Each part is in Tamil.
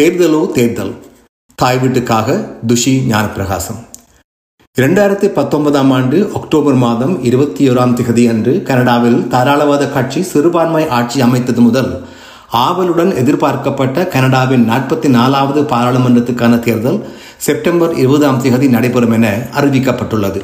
தேர்தலோ தேர்தல். தாய் வீட்டுக்காக துஷி ஞானப்பிரகாசம். இரண்டாயிரத்தி பத்தொன்பதாம் ஆண்டு அக்டோபர் மாதம் இருபத்தி ஓராம் திகதி அன்று கனடாவில் தாராளவாத கட்சி சிறுபான்மை ஆட்சி அமைத்தது முதல் ஆவலுடன் எதிர்பார்க்கப்பட்ட கனடாவின் நாற்பத்தி நாலாவது பாராளுமன்றத்துக்கான தேர்தல் செப்டம்பர் இருபதாம் திகதி நடைபெறும் என அறிவிக்கப்பட்டுள்ளது.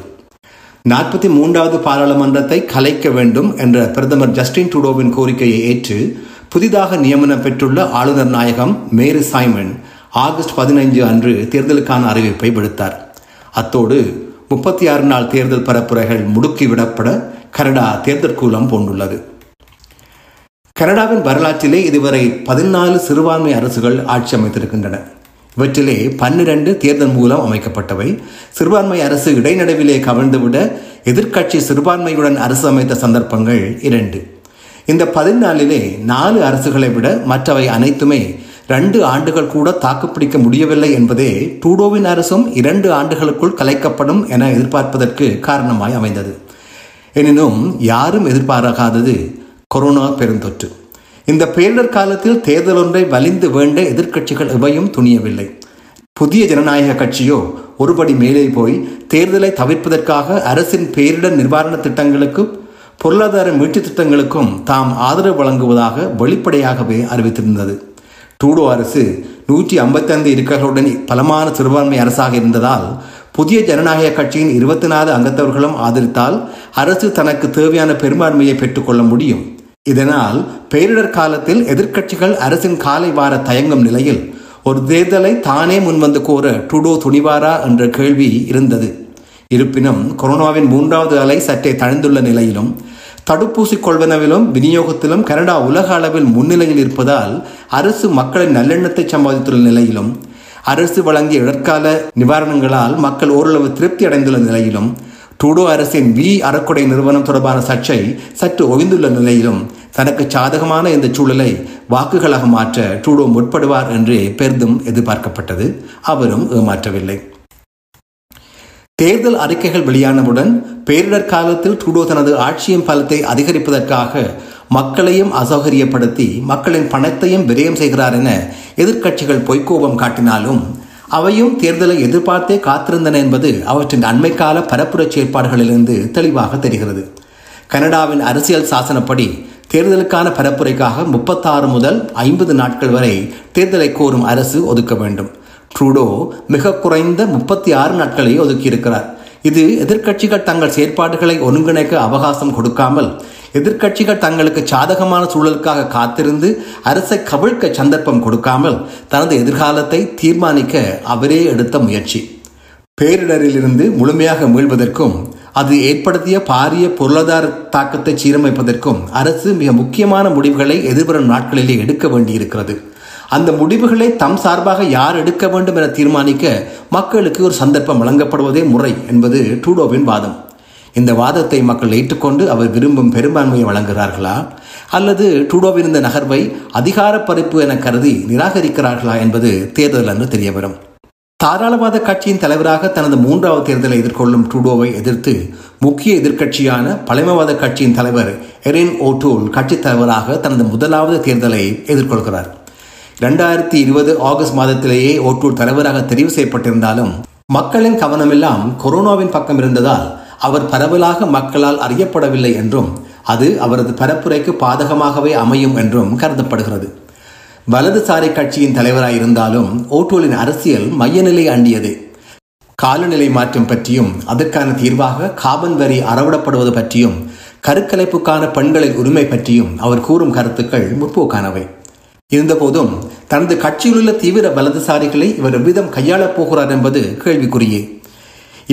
நாற்பத்தி மூன்றாவது பாராளுமன்றத்தை கலைக்க வேண்டும் என்ற பிரதமர் ஜஸ்டின் ட்ரூடோவின் கோரிக்கையை ஏற்று புதிதாக நியமனம் பெற்றுள்ள ஆளுநர் நாயகம் மேரி சைமன் ஆகஸ்ட் பதினைஞ்சு அன்று தேர்தலுக்கான அறிவிப்பை விடுத்தார். அத்தோடு முப்பத்தி ஆறு நாள் தேர்தல் பரப்புரைகள் முடுக்கிவிடப்பட கனடா தேர்தல் கூலம் பூண்டுள்ளது. கனடாவின் வரலாற்றிலே இதுவரை பதினாலு சிறுபான்மை அரசுகள் ஆட்சி அமைத்திருக்கின்றன. இவற்றிலே பன்னிரண்டு தேர்தல் மூலம் அமைக்கப்பட்டவை. சிறுபான்மை அரசு இடைநடுவிலே கவிழ்ந்துவிட எதிர்க்கட்சி சிறுபான்மையுடன் அரசு அமைத்த சந்தர்ப்பங்கள் இரண்டு. இந்த பதினாலிலே நாலு அரசுகளை விட மற்றவை அனைத்துமே ரெண்டு ஆண்டுகள் கூட தாக்குப்பிடிக்க முடியவில்லை என்பதே டூடோவின் அரசும் இரண்டு ஆண்டுகளுக்குள் கலைக்கப்படும் என எதிர்பார்ப்பதற்கு காரணமாய் அமைந்தது. எனினும் யாரும் எதிர்பாராகாதது கொரோனா பெருந்தொற்று. இந்த பேரிடர் காலத்தில் தேர்தல் ஒன்றை வலிந்து வேண்ட எதிர்க்கட்சிகள் எவையும் துணியவில்லை. புதிய ஜனநாயக கட்சியோ ஒருபடி மேலே போய் தேர்தலை தவிர்ப்பதற்காக அரசின் பேரிடர் நிவாரண திட்டங்களுக்கு பொருளாதார மீட்சி திட்டங்களுக்கும் தாம் ஆதரவு வழங்குவதாக வெளிப்படையாகவே அறிவித்திருந்தது. டூடோ அரசு நூற்றி ஐம்பத்தைந்து இருக்கைகளுடன் பலமான சிறுபான்மை அரசாக இருந்ததால் புதிய ஜனநாயக கட்சியின் இருபத்தி நாலு அங்கத்தவர்களும் ஆதரித்தால் அரசு தனக்கு தேவையான பெரும்பான்மையை பெற்றுக்கொள்ள முடியும். இதனால் பேரிடர் காலத்தில் எதிர்க்கட்சிகள் அரசின் காலை வார தயங்கும் நிலையில் ஒரு தேர்தலை தானே முன்வந்து கோர ட்ரூடோ துணிவாரா என்ற கேள்வி இருந்தது. இருப்பினும் கொரோனாவின் மூன்றாவது அலை சற்றே தழுந்துள்ள நிலையிலும் தடுப்பூசி கொள்வனவிலும் விநியோகத்திலும் கனடா உலக அளவில் முன்னிலையில் இருப்பதால் அரசு மக்களின் நல்லெண்ணத்தை சம்பாதித்துள்ள நிலையிலும் அரசு வழங்கிய இடர்கால நிவாரணங்களால் மக்கள் ஓரளவு திருப்தி அடைந்துள்ள நிலையிலும் ட்ரூடோ அரசின் வி அறக்குடை நிறுவனம் தொடர்பான சர்ச்சை சற்று ஒய்ந்துள்ள நிலையிலும் தனக்கு சாதகமான இந்த சூழலை வாக்குகளாக மாற்ற ட்ரூடோ முற்படுவார் என்று பெரிதும் எதிர்பார்க்கப்பட்டது. அவரும் ஏமாற்றவில்லை. தேர்தல் அறிக்கைகள் வெளியானவுடன் பேரிடர் காலத்தில் ட்ரூடோ தனது ஆட்சியின் பலத்தை அதிகரிப்பதற்காக மக்களையும் அசௌகரியப்படுத்தி மக்களின் பணத்தையும் விரயம் செய்கிறார் என எதிர்க்கட்சிகள் பொய்க்கோபம் காட்டினாலும் அவையும் தேர்தலை எதிர்பார்த்தே காத்திருந்தன என்பது அவற்றின் அண்மைக்கால பரப்புரை செயற்பாடுகளிலிருந்து தெளிவாக தெரிகிறது. கனடாவின் அரசியல் சாசனப்படி தேர்தலுக்கான பரப்புரைக்காக முப்பத்தாறு முதல் ஐம்பது நாட்கள் வரை தேர்தலை கோரும் அரசு ஒதுக்க வேண்டும். ட்ரூடோ மிக குறைந்த முப்பத்தி ஆறு நாட்களை ஒதுக்கியிருக்கிறார். இது எதிர்க்கட்சிகள் தங்கள் செயற்பாடுகளை ஒருங்கிணைக்க அவகாசம் கொடுக்காமல் எதிர்க்கட்சிகள் தங்களுக்கு சாதகமான சூழலுக்காக காத்திருந்து அரசை கவிழ்க்க சந்தர்ப்பம் கொடுக்காமல் தனது எதிர்காலத்தை தீர்மானிக்க அவரே எடுத்த முயற்சி. பேரிடரிலிருந்து முழுமையாக மீள்வதற்கும் அது ஏற்படுத்திய பாரிய பொருளாதார தாக்கத்தை சீரமைப்பதற்கும் அரசு மிக முக்கியமான முடிவுகளை எதிர்வரும் நாட்களிலே எடுக்க வேண்டியிருக்கிறது. அந்த முடிவுகளை தம் சார்பாக யார் எடுக்க வேண்டும் என தீர்மானிக்க மக்களுக்கு ஒரு சந்தர்ப்பம் வழங்கப்படுவதே முறை என்பது ட்ரூடோவின் வாதம். இந்த வாதத்தை மக்கள் ஏற்றுக்கொண்டு அவர் விரும்பும் பெரும்பான்மையை வழங்குகிறார்களா? அல்லது ட்ரூடோவின் இந்த நகர்வை அதிகார பறிப்பு என கருதி நிராகரிக்கிறார்களா என்பது தேர்தல் அன்று தெரியவரும். தாராளவாத கட்சியின் தலைவராக தனது மூன்றாவது தேர்தலை எதிர்கொள்ளும் ட்ரூடோவை எதிர்த்து முக்கிய எதிர்க்கட்சியான பழமைவாத கட்சியின் தலைவர் எரின் ஓட்டூல் கட்சித் தலைவராக தனது முதலாவது தேர்தலை எதிர்கொள்கிறார். இரண்டாயிரத்தி இருபது ஆகஸ்ட் மாதத்திலேயே ஓட்டூர் தலைவராக தெரிவு செய்யப்பட்டிருந்தாலும் மக்களின் கவனமெல்லாம் கொரோனாவின் பக்கம் இருந்ததால் அவர் பரவலாக மக்களால் அறியப்படவில்லை என்றும் அது அவரது பரப்புரைக்கு பாதகமாகவே அமையும் என்றும் கருதப்படுகிறது. வலதுசாரி கட்சியின் தலைவராயிருந்தாலும் ஓட்டூலின் அரசியல் மையநிலை அண்டியது. காலநிலை மாற்றம் பற்றியும் அதற்கான தீர்வாக காபன் வரி அறவிடப்படுவது பற்றியும் கருக்கலைப்புக்கான பெண்களின் உரிமை பற்றியும் அவர் கூறும் கருத்துக்கள் முற்போக்கானவை. இருந்தபோதும் தனது கட்சியிலுள்ள தீவிர வலதுசாரிகளை இவர் எவ்விதம் கையாளப் போகிறார் என்பது கேள்விக்குரியே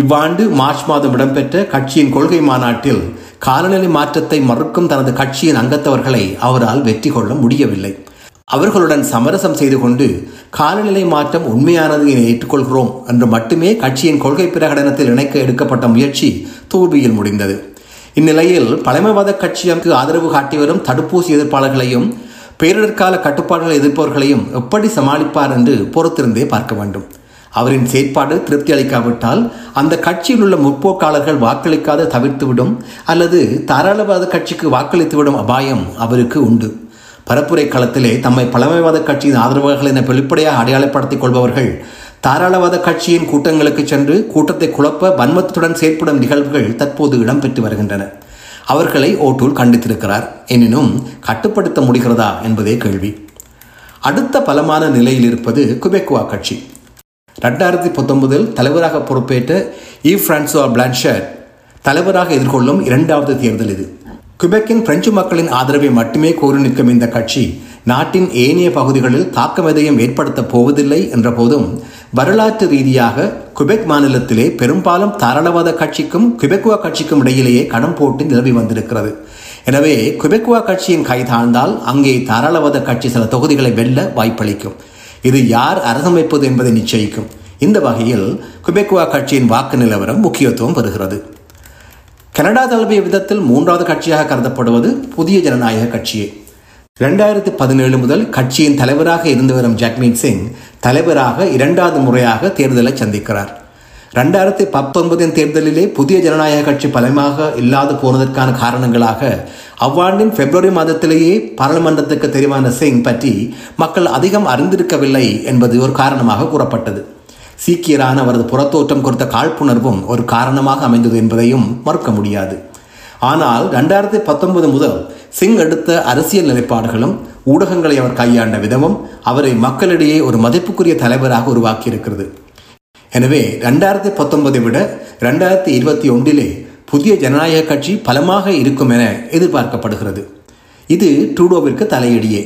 இவ்வாண்டு மார்ச் மாதம் இடம்பெற்ற கட்சியின் கொள்கை மாநாட்டில் காலநிலை மாற்றத்தை மறுக்கும் தனது கட்சியின் அங்கத்தவர்களை அவரால் வெற்றி கொள்ள முடியவில்லை. அவர்களுடன் சமரசம் செய்து கொண்டு காலநிலை மாற்றம் உண்மையானது என ஏற்றுக்கொள்கிறோம் என்று மட்டுமே கட்சியின் கொள்கை பிரகடனத்தில் இணைக்க எடுக்கப்பட்ட முயற்சி தோல்வியில் முடிந்தது. இந்நிலையில் பழமைவாத கட்சிக்கு ஆதரவு காட்டி வரும் தடுப்பூசி எதிர்ப்பாளர்களையும் பேரிடர்கால கட்டுப்பாடுகளை எதிர்ப்பவர்களையும் எப்படி சமாளிப்பார் என்று பொறுத்திருந்தே பார்க்க வேண்டும். அவரின் செயற்பாடு திருப்தி அளிக்காவிட்டால் அந்த கட்சியில் உள்ள முற்போக்காளர்கள் வாக்களிக்காத தவிர்த்துவிடும் அல்லது தாராளவாத கட்சிக்கு வாக்களித்துவிடும் அபாயம் அவருக்கு உண்டு. பரப்புரை களத்திலே தம்மை பழமைவாத கட்சியின் ஆதரவாளர்கள் என வெளிப்படையாக அடையாளப்படுத்திக் கொள்பவர்கள் தாராளவாத கட்சியின் கூட்டங்களுக்கு சென்று கூட்டத்தை குழப்ப வன்மத்துடன் செயற்படும் நிகழ்வுகள் தற்போது இடம்பெற்று வருகின்றன. அவர்களை ஓட்டூல் கண்டித்திருக்கிறார். எனினும் கட்டுப்படுத்த முடிகிறதா என்பதே கேள்வி. அடுத்த பலமான நிலையில் இருப்பது குபெக்குவா கட்சி. ரெண்டாயிரத்தி பத்தொன்பதில் தலைவராக பொறுப்பேற்ற இ பிரான்சுவா பிளான்ஷர்ட் தலைவராக எதிர்கொள்ளும் இரண்டாவது தேர்தல் இது. குபெக்கின் பிரெஞ்சு மக்களின் ஆதரவை மட்டுமே கோரி நிற்கும் இந்த கட்சி நாட்டின் ஏனைய பகுதிகளில் தாக்கம் எதையும் ஏற்படுத்தப் போவதில்லை என்ற போதும் வரலாற்று ரீதியாக குபெக் மாநிலத்திலே பெரும்பாலும் தாராளவாத கட்சிக்கும் குபெக்குவா கட்சிக்கும் இடையிலேயே கடம் போட்டு நிலவி வந்திருக்கிறது. எனவே குபெக்குவா கட்சியின் கை தாழ்ந்தால் அங்கே தாராளவாத கட்சி சில தொகுதிகளை வெல்ல வாய்ப்பளிக்கும். இது யார் அரசமைப்பது என்பதை நிச்சயிக்கும். இந்த வகையில் குபெக்குவா கட்சியின் வாக்கு நிலவரம் முக்கியத்துவம் பெறுகிறது. கனடா தழுவிய விதத்தில் மூன்றாவது கட்சியாக கருதப்படுவது புதிய ஜனநாயக கட்சியே. இரண்டாயிரத்தி பதினேழு முதல் கட்சியின் தலைவராக இருந்து வரும் ஜக்மீத் சிங் தலைவராக இரண்டாவது முறையாக தேர்தலை சந்திக்கிறார். ரெண்டாயிரத்தி பத்தொன்பதின் தேர்தலிலே புதிய ஜனநாயக கட்சி பலமாக இல்லாது போனதற்கான காரணங்களாக அவ்வாண்டின் பிப்ரவரி மாதத்திலேயே பாராளுமன்றத்துக்கு தெரிவான சிங் பற்றி மக்கள் அதிகம் அறிந்திருக்கவில்லை என்பது ஒரு காரணமாக கூறப்பட்டது. சீக்கியரான அவரது புறத்தோற்றம் குறித்த காழ்ப்புணர்வும் ஒரு காரணமாக அமைந்தது என்பதையும் மறுக்க முடியாது. ஆனால் ரெண்டாயிரத்தி பத்தொன்பது முதல் சிங் எடுத்த அரசியல் நிலைப்பாடுகளும் ஊடகங்களை அவர் கையாண்ட விதமும் அவரை மக்களிடையே ஒரு மதிப்புக்குரிய தலைவராக உருவாக்கியிருக்கிறது. எனவே ரெண்டாயிரத்தி பத்தொன்பதை விட ரெண்டாயிரத்தி இருபத்தி ஒன்றிலே புதிய ஜனநாயக கட்சி பலமாக இருக்கும் என எதிர்பார்க்கப்படுகிறது. இது ட்ரூடோவிற்கு தலையடியே.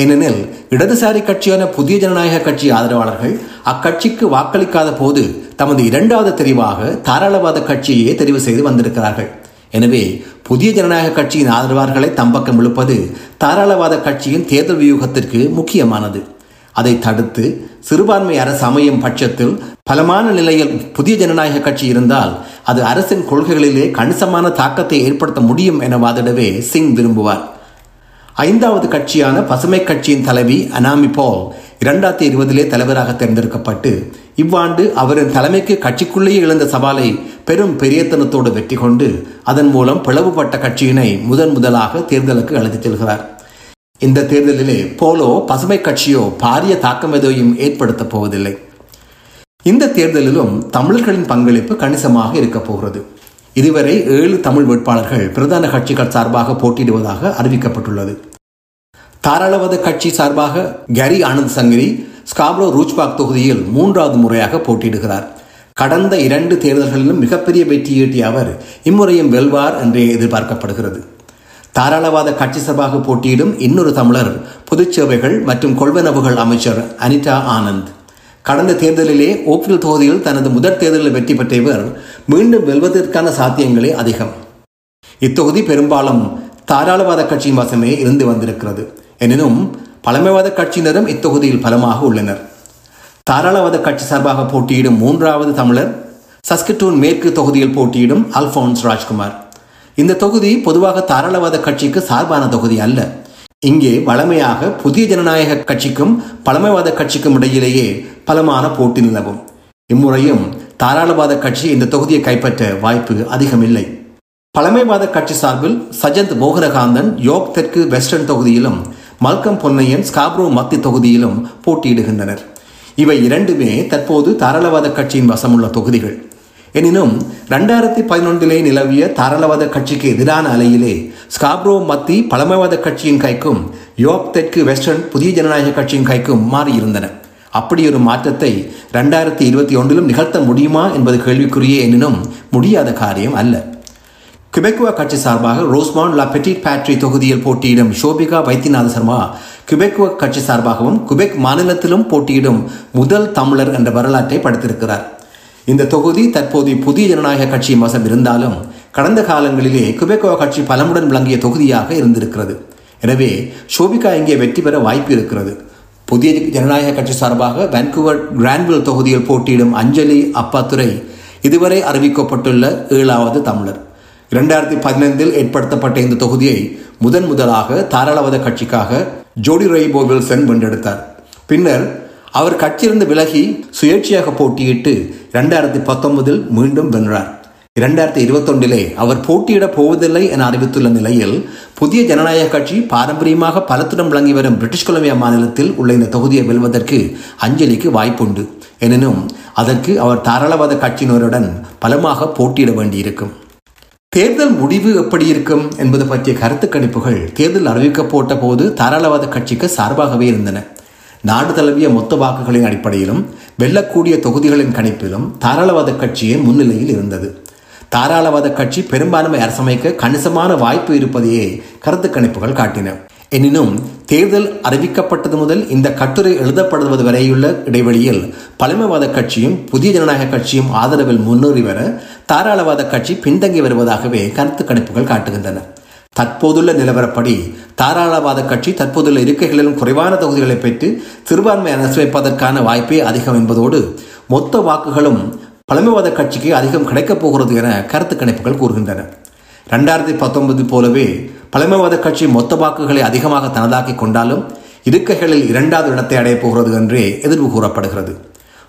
ஏனெனில் இடதுசாரி கட்சியான புதிய ஜனநாயக கட்சி ஆதரவாளர்கள் அக்கட்சிக்கு வாக்களிக்காத போது தமது இரண்டாவது தெரிவாக தாராளவாத கட்சியே தெரிவு செய்து வந்திருக்கிறார்கள். எனவே புதிய ஜனநாயக கட்சியின் ஆதரவாளர்களை தம்பக்கம் இழுப்பது தாராளவாத கட்சியின் தேர்தல் வியூகத்திற்கு முக்கியமானது. அதை தடுத்து சிறுபான்மை அரசு அமையும் பட்சத்தில் பலமான நிலையில் புதிய ஜனநாயக கட்சி இருந்தால் அது அரசின் கொள்கைகளிலே கணிசமான தாக்கத்தை ஏற்படுத்த முடியும் என வாதிடவே சிங் விரும்புவார். ஐந்தாவது கட்சியான பசுமை கட்சியின் தலைவி அனாமி போல் இரண்டாயிரத்தி இருபதிலே தலைவராக தேர்ந்தெடுக்கப்பட்டு இவ்வாண்டு அவரின் தலைமைக்கு கட்சிக்குள்ளேயே எழுந்த சவாலை பெரும் பெரியத்தனத்தோடு வெற்றி கொண்டு அதன் மூலம் பிளவுபட்ட கட்சியினை முதன் முதலாக தேர்தலுக்கு அழைத்துச் செல்கிறார். இந்த தேர்தலிலே போலோ பசுமை கட்சியோ பாரிய தாக்கம் எதையும் ஏற்படுத்தப் போவதில்லை. இந்த தேர்தலிலும் தமிழர்களின் பங்களிப்பு கணிசமாக இருக்கப் போகிறது. இதுவரை ஏழு தமிழ் வேட்பாளர்கள் பிரதான கட்சிகள் சார்பாக போட்டியிடுவதாக அறிவிக்கப்பட்டுள்ளது. தாராளவாத கட்சி சார்பாக Gary Anandasangaree Scarborough Rouge Park தொகுதியில் மூன்றாவது முறையாக போட்டியிடுகிறார். கடந்த இரண்டு தேர்தல்களிலும் மிகப்பெரிய வெற்றியீட்டிய அவர் இம்முறையும் வெல்வார் என்றே எதிர்பார்க்கப்படுகிறது. தாராளவாத கட்சி சார்பாக போட்டியிடும் இன்னொரு தமிழர் பொதுச்சேவைகள் மற்றும் கொள்வனவுகள் அமைச்சர் அனிதா ஆனந்த். கடந்த தேர்தலிலே ஓக்வில் தொகுதியில் தனது முதற் தேர்தலில் வெற்றி பெற்ற இவர் மீண்டும் வெல்வதற்கான சாத்தியங்களே அதிகம். இத்தொகுதி பெரும்பாலும் தாராளவாத கட்சியின் வசமே இருந்து வந்திருக்கிறது. எனினும் பழமைவாத கட்சியினரும் இத்தொகுதியில் பலமாக உள்ளனர். தாராளவாத கட்சி சார்பாக போட்டியிடும் மூன்றாவது தமிழர் சஸ்கட்டூன் மேற்கு தொகுதியில் போட்டியிடும் அல்போன்ஸ் ராஜ்குமார். இந்த தொகுதி பொதுவாக தாராளவாத கட்சிக்கு சார்பான தொகுதி அல்ல. இங்கே வளமையாக புதிய ஜனநாயக கட்சிக்கும் பழமைவாத கட்சிக்கும் இடையிலேயே பலமான போட்டி நிலவும். இம்முறையும் தாராளவாத கட்சி இந்த தொகுதியை கைப்பற்ற வாய்ப்பு அதிகமில்லை. பழமைவாத கட்சி சார்பில் சஜந்த் மோகனகாந்தன் யோக் தெற்கு வெஸ்டர்ன் தொகுதியிலும் மல்கம் பொன்னையன் ஸ்காப்ரோ மத்தி தொகுதியிலும் போட்டியிடுகின்றனர். இவை இரண்டுமே தற்போது தாராளவாத கட்சியின் வசமுள்ள தொகுதிகள். எனினும் ரெண்டாயிரத்தி பதினொன்றிலே நிலவிய தாராளவாத கட்சிக்கு எதிரான அலையிலே ஸ்காப்ரோ மத்தி பழமைவாத கட்சியின் கைக்கும் யோக் தெற்கு வெஸ்டர்ன் புதிய ஜனநாயக கட்சியின் கைக்கும் மாறியிருந்தன. அப்படி ஒரு மாற்றத்தை ரெண்டாயிரத்தி இருபத்தி ஒன்றிலும் நிகழ்த்த முடியுமா என்பது கேள்விக்குரிய எனினும் முடியாத காரியம் அல்ல. கிபெக்குவா கட்சி சார்பாக ரோஸ்மான் லா பெட்டிட் பேட்ரி தொகுதியில் போட்டியிடும் ஷோபிகா வைத்தியநாத சர்மா கிபெக்குவா கட்சி சார்பாகவும் குபெக் மாநிலத்திலும் போட்டியிடும் முதல் தமிழர் என்ற வரலாற்றை படைத்திருக்கிறார். இந்த தொகுதி தற்போது புதிய ஜனநாயக கட்சியின் வசம் இருந்தாலும் கடந்த காலங்களிலே குபெக்குவா கட்சி பலமுடன் விளங்கிய தொகுதியாக இருந்திருக்கிறது. எனவே ஷோபிகா இங்கே வெற்றி பெற வாய்ப்பு இருக்கிறது. புதிய ஜனநாயக கட்சி சார்பாக வான்கூவர் கிராண்ட்வில் தொகுதியில் போட்டியிடும் அஞ்சலி அப்பாத்துரை இதுவரை அறிவிக்கப்பட்டுள்ள ஏழாவது தமிழர். இரண்டாயிரத்தி பதினைந்தில் ஏற்படுத்தப்பட்ட இந்த தொகுதியை முதன் முதலாக தாராளவாத கட்சிக்காக ஜோடி ரெய்போ வில்சன் வென்றெடுத்தார். பின்னர் அவர் கட்சியிலிருந்து விலகி சுயேட்சையாக போட்டியிட்டு இரண்டாயிரத்தி பத்தொன்பதில் மீண்டும் வென்றார். இரண்டாயிரத்தி இருபத்தொன்றிலே அவர் போட்டியிடப் போவதில்லை என அறிவித்துள்ள நிலையில் புதிய ஜனநாயக கட்சி பாரம்பரியமாக பலத்துடன் விளங்கி வரும் பிரிட்டிஷ் கொலம்பியா மாநிலத்தில் உள்ள இந்த தொகுதியை வெல்வதற்கு அஞ்சலிக்கு வாய்ப்புண்டு. எனினும் அதற்கு அவர் தாராளவாத கட்சியினருடன் பலமாக போட்டியிட வேண்டியிருக்கும். தேர்தல் முடிவு எப்படி இருக்கும் என்பது பற்றிய கருத்து கணிப்புகள் தேர்தல் அறிவிக்கப்போட்ட போது தாராளவாத கட்சிக்கு சார்பாகவே இருந்தன. நாடு தழுவிய மொத்த வாக்குகளின் அடிப்படையிலும் வெல்லக்கூடிய தொகுதிகளின் கணிப்பிலும் தாராளவாத கட்சியே முன்னிலையில் இருந்தது? தாராளவாத கட்சி பெரும்பான்மை அரசமைக்க கணிசமான வாய்ப்பு இருப்பதையே கருத்து கணிப்புகள் காட்டின. எனினும் தேர்தல் அறிவிக்கப்பட்டது முதல் இந்த கட்டுரை எழுதப்படுவது வரையுள்ள இடைவெளியில் பழமைவாத கட்சியும் புதிய ஜனநாயக கட்சியும் ஆதரவில் முன்னேறி வர தாராளவாத கட்சி பின்தங்கி வருவதாகவே கருத்து கணிப்புகள் காட்டுகின்றன. தற்போதுள்ள நிலவரப்படி தாராளவாத கட்சி தற்போதுள்ள இருக்கைகளிலும் குறைவான தொகுதிகளை பெற்று சிறுபான்மை அரசு வைப்பதற்கான வாய்ப்பே அதிகம் என்பதோடு மொத்த வாக்குகளும் பழமைவாத கட்சிக்கு அதிகம் கிடைக்கப் போகிறது என கருத்து கணிப்புகள் கூறுகின்றன. ரெண்டாயிரத்தி பத்தொன்பது போலவே பழமைவாத கட்சி மொத்த வாக்குகளை அதிகமாக தனதாக்கி கொண்டாலும் இருக்கைகளில் இரண்டாவது இடத்தை அடையப் போகிறது என்றே எதிர்வு கூறப்படுகிறது.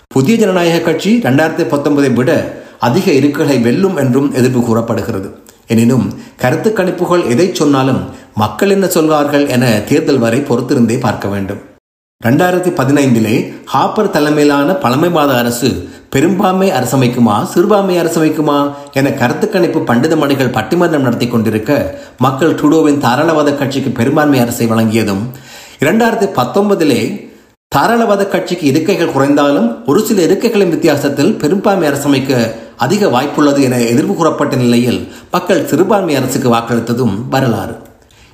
புதிய ஜனநாயக கட்சி ரெண்டாயிரத்தி பத்தொன்பதை விட அதிக இருக்கைகளை வெல்லும் என்றும் எதிர்ப்பு கூறப்படுகிறது. எனினும் கருத்து கணிப்புகள் எதை சொன்னாலும் மக்கள் என்ன சொல்வார்கள் என தேர்தல் வரை பொறுத்திருந்தே பார்க்க வேண்டும். ரெண்டாயிரத்தி பதினைந்திலே ஹாப்பர் தலைமையிலான பழமைவாத அரசு பெரும்பான்மை அரசமைக்குமா சிறுபான்மை அரசமைக்குமா என கருத்து கணிப்பு பண்டித மணிகள் பட்டிமன்றம் நடத்தி கொண்டிருக்க மக்கள் ட்ரூடோவின் தாராளவாத கட்சிக்கு பெரும்பான்மை அரசை வழங்கியதும் இரண்டாயிரத்தி பத்தொன்பதிலே தாராளவாத கட்சிக்கு இருக்கைகள் குறைந்தாலும் ஒரு சில இருக்கைகளின் வித்தியாசத்தில் பெரும்பான்மை அரசமைக்க அதிக வாய்ப்புள்ளது என எதிர்வு கூறப்பட்ட நிலையில் மக்கள் சிறுபான்மை அரசுக்கு வாக்களித்ததும் வரலாறு.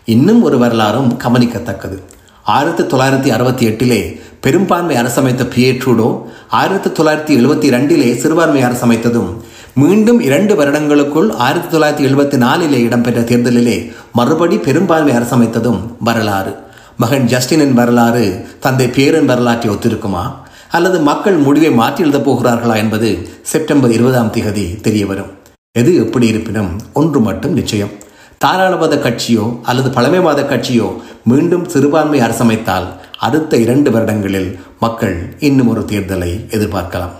இன்னும் ஒரு வரலாறும் கவனிக்கத்தக்கது. ஆயிரத்தி தொள்ளாயிரத்தி அறுபத்தி எட்டிலே பெரும்பான்மை அரசமைத்த பியேட்ரூடோ ஆயிரத்தி தொள்ளாயிரத்தி எழுபத்தி ரெண்டிலே சிறுபான்மை அரசமைத்ததும் மீண்டும் இரண்டு வருடங்களுக்குள் ஆயிரத்தி தொள்ளாயிரத்தி எழுபத்தி நாலிலே இடம்பெற்ற தேர்தலிலே மறுபடி பெரும்பான்மை அரசமைத்ததும் வரலாறு. மகன் ஜஸ்டினின் வரலாறு தந்தை பேரன் வரலாற்றை ஒத்திருக்குமா? அல்லது மக்கள் முடிவை மாற்றி எழுதப் போகிறார்களா என்பது செப்டம்பர் இருபதாம் திகதி தெரிய வரும் எது எப்படி இருப்பினும் ஒன்று மட்டும் நிச்சயம். தாராளவாத கட்சியோ அல்லது பழமைவாத கட்சியோ மீண்டும் சிறுபான்மை அரசமைத்தால் அடுத்த இரண்டு வருடங்களில் மக்கள் இன்னும் ஒரு தேர்தலை எதிர்பார்க்கலாம்.